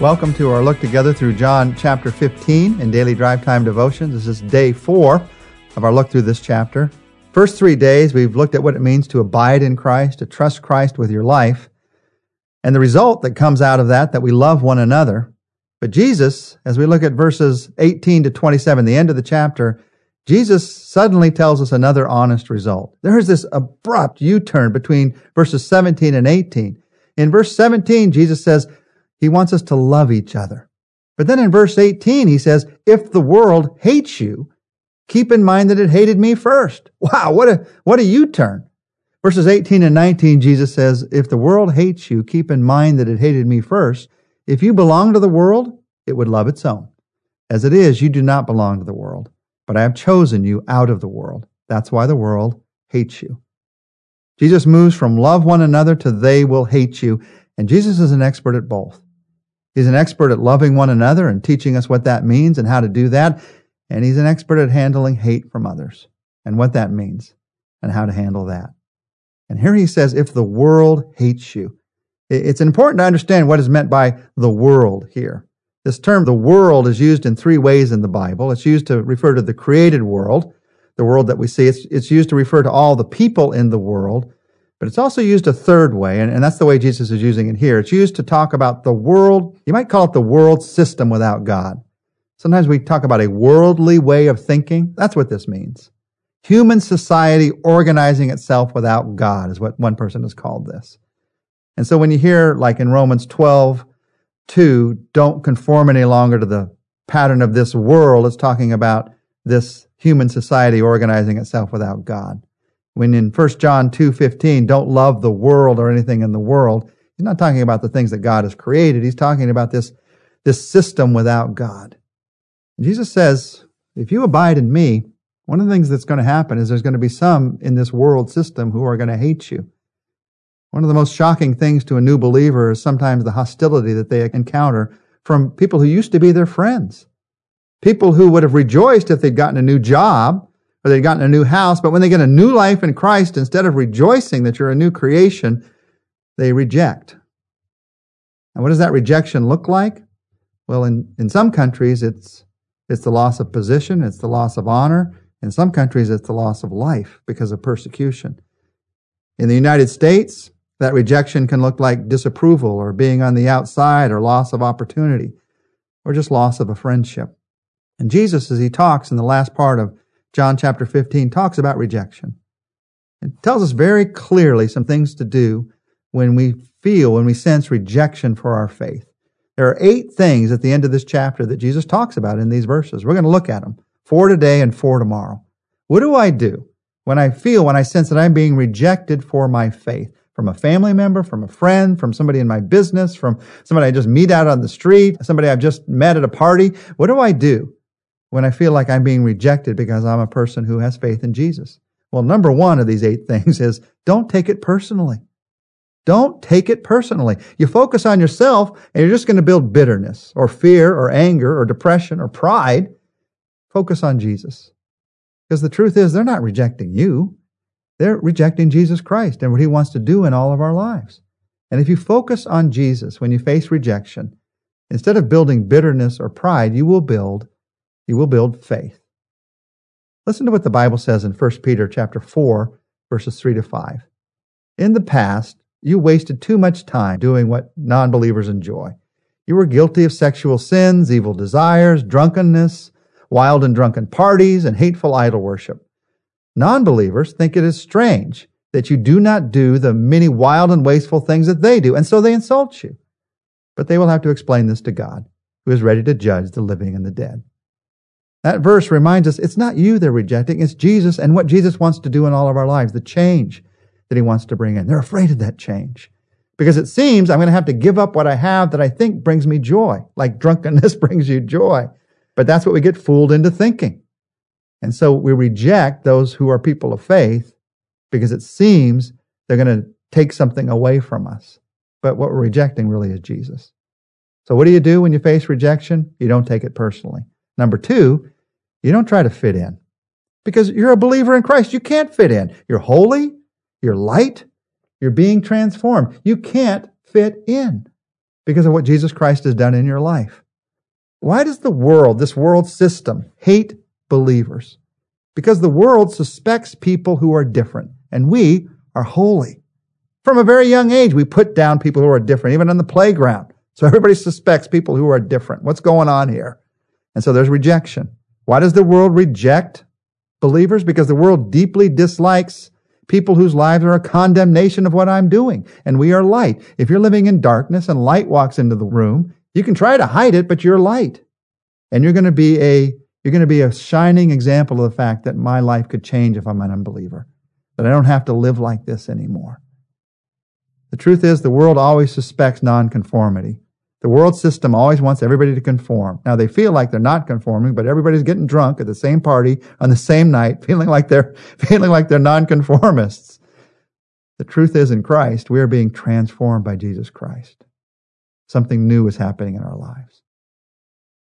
Welcome to our look together through John chapter 15 in Daily Drive Time Devotions. This is day four of our look through this chapter. First three days, we've looked at what it means to abide in Christ, to trust Christ with your life, and the result that comes out of that, that we love one another. But Jesus, as we look at verses 18 to 27, the end of the chapter, Jesus suddenly tells us another honest result. There is this abrupt U turn between verses 17 and 18. In verse 17, Jesus says, he wants us to love each other. But then in verse 18, he says, if the world hates you, keep in mind that it hated me first. Wow, what a, what a U-turn. Verses 18 and 19, Jesus says, if the world hates you, keep in mind that it hated me first. If you belong to the world, it would love its own. As it is, you do not belong to the world, but I have chosen you out of the world. That's why the world hates you. Jesus moves from love one another to they will hate you, and Jesus is an expert at both. He's an expert at loving one another and teaching us what that means and how to do that. And he's an expert at handling hate from others and what that means and how to handle that. And here he says, if the world hates you, it's important to understand what is meant by the world here. This term, the world, is used in three ways in the Bible. It's used to refer to the created world, the world that we see. It's, it's used to refer to all the people in the world. But it's also used a third way, and, and that's the way Jesus is using it here. It's used to talk about the world. You might call it the world system without God. Sometimes we talk about a worldly way of thinking. That's what this means. Human society organizing itself without God is what one person has called this. And so when you hear, like in Romans 12, 2, don't conform any longer to the pattern of this world, it's talking about this human society organizing itself without God when in 1 John 2:15 don't love the world or anything in the world. He's not talking about the things that God has created. He's talking about this this system without God. And Jesus says if you abide in me one of the things that's going to happen is there's going to be some in this world system who are going to hate you. One of the most shocking things to a new believer is sometimes the hostility that they encounter from people who used to be their friends. People who would have rejoiced if they'd gotten a new job or they'd gotten a new house, but when they get a new life in Christ, instead of rejoicing that you're a new creation, they reject. And what does that rejection look like? Well, in, in some countries, it's, it's the loss of position, it's the loss of honor. In some countries, it's the loss of life because of persecution. In the United States, that rejection can look like disapproval or being on the outside or loss of opportunity or just loss of a friendship. And Jesus, as he talks in the last part of John chapter 15 talks about rejection. It tells us very clearly some things to do when we feel, when we sense rejection for our faith. There are eight things at the end of this chapter that Jesus talks about in these verses. We're going to look at them. Four today and four tomorrow. What do I do when I feel, when I sense that I'm being rejected for my faith? From a family member, from a friend, from somebody in my business, from somebody I just meet out on the street, somebody I've just met at a party. What do I do? When I feel like I'm being rejected because I'm a person who has faith in Jesus? Well, number one of these eight things is don't take it personally. Don't take it personally. You focus on yourself and you're just going to build bitterness or fear or anger or depression or pride. Focus on Jesus. Because the truth is, they're not rejecting you. They're rejecting Jesus Christ and what he wants to do in all of our lives. And if you focus on Jesus when you face rejection, instead of building bitterness or pride, you will build you will build faith. Listen to what the Bible says in 1 Peter chapter 4, verses 3 to 5. In the past, you wasted too much time doing what non-believers enjoy. You were guilty of sexual sins, evil desires, drunkenness, wild and drunken parties, and hateful idol worship. Non-believers think it is strange that you do not do the many wild and wasteful things that they do, and so they insult you. But they will have to explain this to God, who is ready to judge the living and the dead. That verse reminds us it's not you they're rejecting, it's Jesus and what Jesus wants to do in all of our lives, the change that he wants to bring in. They're afraid of that change because it seems I'm going to have to give up what I have that I think brings me joy, like drunkenness brings you joy. But that's what we get fooled into thinking. And so we reject those who are people of faith because it seems they're going to take something away from us. But what we're rejecting really is Jesus. So what do you do when you face rejection? You don't take it personally. Number two, you don't try to fit in because you're a believer in Christ. You can't fit in. You're holy, you're light, you're being transformed. You can't fit in. because of what Jesus Christ has done in your life. Why does the world, this world system, hate believers? Because the world suspects people who are different, and we are holy. From a very young age, we put down people who are different, even on the playground. So everybody suspects people who are different. What's going on here? And so there's rejection. Why does the world reject believers? Because the world deeply dislikes people whose lives are a condemnation of what I'm doing. And we are light. If you're living in darkness and light walks into the room, you can try to hide it, but you're light. And you're going to be a, you're going to be a shining example of the fact that my life could change if I'm an unbeliever. That I don't have to live like this anymore. The truth is the world always suspects nonconformity. The world system always wants everybody to conform. Now they feel like they're not conforming, but everybody's getting drunk at the same party on the same night, feeling like they're, feeling like they're nonconformists. The truth is in Christ, we are being transformed by Jesus Christ. Something new is happening in our lives.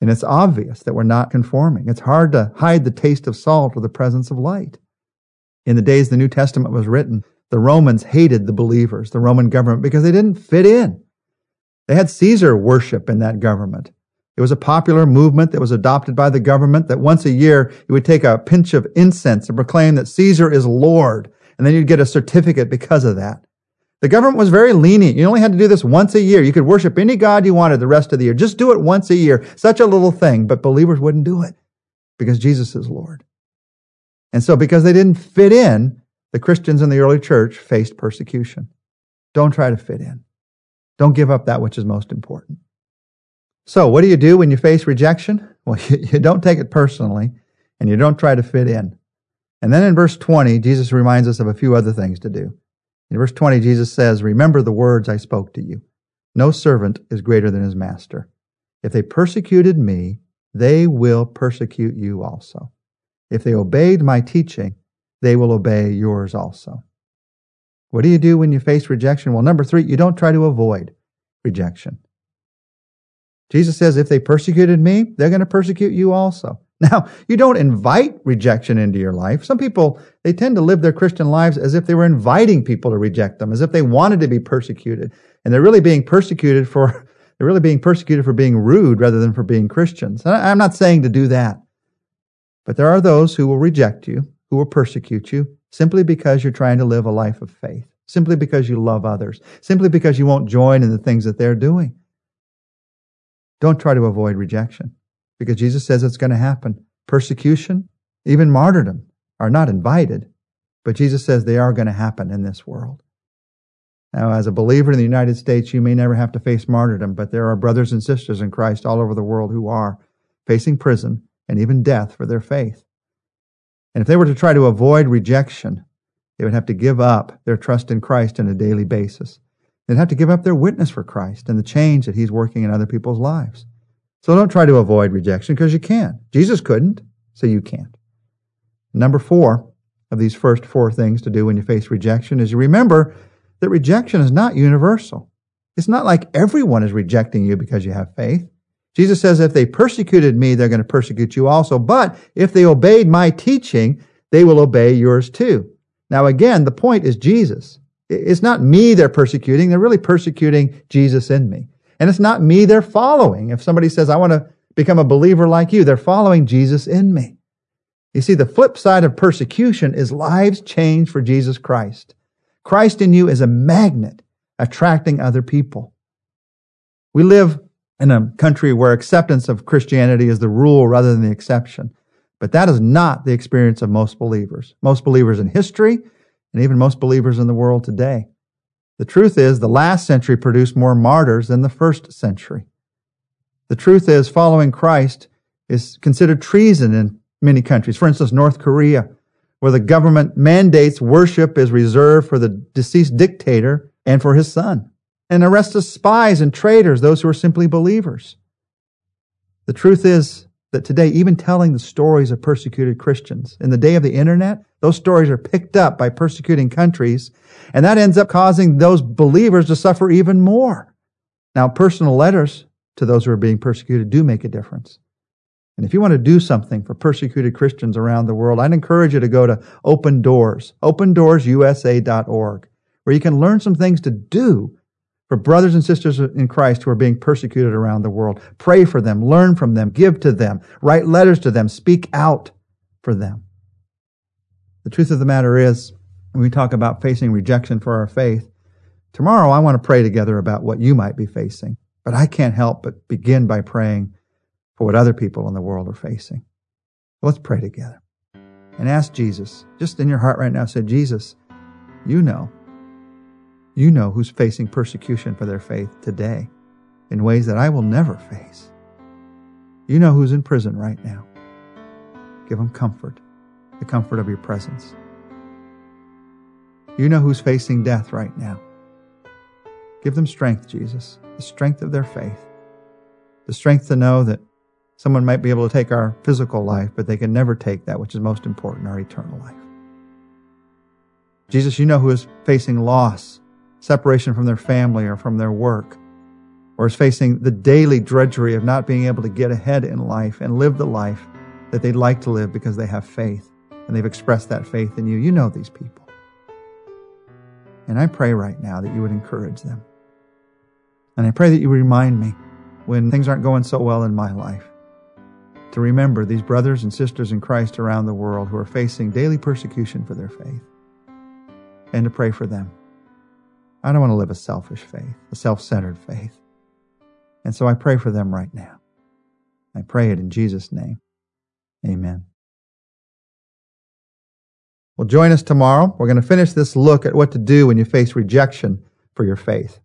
And it's obvious that we're not conforming. It's hard to hide the taste of salt or the presence of light. In the days the New Testament was written, the Romans hated the believers, the Roman government, because they didn't fit in. They had Caesar worship in that government. It was a popular movement that was adopted by the government that once a year you would take a pinch of incense and proclaim that Caesar is Lord, and then you'd get a certificate because of that. The government was very lenient. You only had to do this once a year. You could worship any god you wanted the rest of the year. Just do it once a year. Such a little thing, but believers wouldn't do it because Jesus is Lord. And so because they didn't fit in, the Christians in the early church faced persecution. Don't try to fit in. Don't give up that which is most important. So, what do you do when you face rejection? Well, you, you, don't take it personally and you don't try to fit in. And then in verse 20, Jesus reminds us of a few other things to do. In verse 20, Jesus says, Remember the words I spoke to you. No servant is greater than his master. If they persecuted me, they will persecute you also. If they obeyed my teaching, they will obey yours also. What do you do when you face rejection? Well, number three, you don't try to avoid rejection. Jesus says, if they persecuted me, they're going to persecute you also. Now, you don't invite rejection into your life. Some people, they tend to live their Christian lives as if they were inviting people to reject them, as if they wanted to be persecuted. And they're really being persecuted for, they're really being persecuted for being rude rather than for being Christians. I'm not saying to do that. But there are those who will reject you, who will persecute you, simply because you're trying to live a life of faith, simply because you love others, simply because you won't join in the things that they're doing. Don't try to avoid rejection because Jesus says it's going to happen. Persecution, even martyrdom are not invited, but Jesus says they are going to happen in this world. Now, as a believer in the United States, you may never have to face martyrdom, but there are brothers and sisters in Christ all over the world who are facing prison and even death for their faith. And if they were to try to avoid rejection, they would have to give up their trust in Christ on a daily basis. They'd have to give up their witness for Christ and the change that He's working in other people's lives. So don't try to avoid rejection because you can't. Jesus couldn't, so you can't. Number four of these first four things to do when you face rejection is you remember that rejection is not universal. It's not like everyone is rejecting you because you have faith. Jesus says, if they persecuted me, they're going to persecute you also. But if they obeyed my teaching, they will obey yours too. Now, again, the point is Jesus. It's not me they're persecuting. They're really persecuting Jesus in me. And it's not me they're following. If somebody says, I want to become a believer like you, they're following Jesus in me. You see, the flip side of persecution is lives changed for Jesus Christ. Christ in you is a magnet attracting other people. We live in a country where acceptance of Christianity is the rule rather than the exception. But that is not the experience of most believers. Most believers in history and even most believers in the world today. The truth is the last century produced more martyrs than the first century. The truth is following Christ is considered treason in many countries. For instance, North Korea, where the government mandates worship is reserved for the deceased dictator and for his son and arrests spies and traitors, those who are simply believers. The truth is that today, even telling the stories of persecuted Christians, in the day of the internet, those stories are picked up by persecuting countries, and that ends up causing those believers to suffer even more. Now, personal letters to those who are being persecuted do make a difference. And if you want to do something for persecuted Christians around the world, I'd encourage you to go to Open Doors, opendoorsusa.org, where you can learn some things to do for brothers and sisters in Christ who are being persecuted around the world. Pray for them, learn from them, give to them, write letters to them, speak out for them. The truth of the matter is, when we talk about facing rejection for our faith, tomorrow I want to pray together about what you might be facing. But I can't help but begin by praying for what other people in the world are facing. Let's pray together and ask Jesus, just in your heart right now, say, Jesus, you know you know who's facing persecution for their faith today in ways that I will never face. You know who's in prison right now. Give them comfort, the comfort of your presence. You know who's facing death right now. Give them strength, Jesus, the strength of their faith, the strength to know that someone might be able to take our physical life, but they can never take that which is most important, our eternal life. Jesus, you know who is facing loss separation from their family or from their work, or is facing the daily drudgery of not being able to get ahead in life and live the life that they'd like to live because they have faith and they've expressed that faith in you. You know these people. And I pray right now that you would encourage them. And I pray that you remind me when things aren't going so well in my life to remember these brothers and sisters in Christ around the world who are facing daily persecution for their faith and to pray for them. I don't want to live a selfish faith, a self centered faith. And so I pray for them right now. I pray it in Jesus' name. Amen. Well, join us tomorrow. We're going to finish this look at what to do when you face rejection for your faith.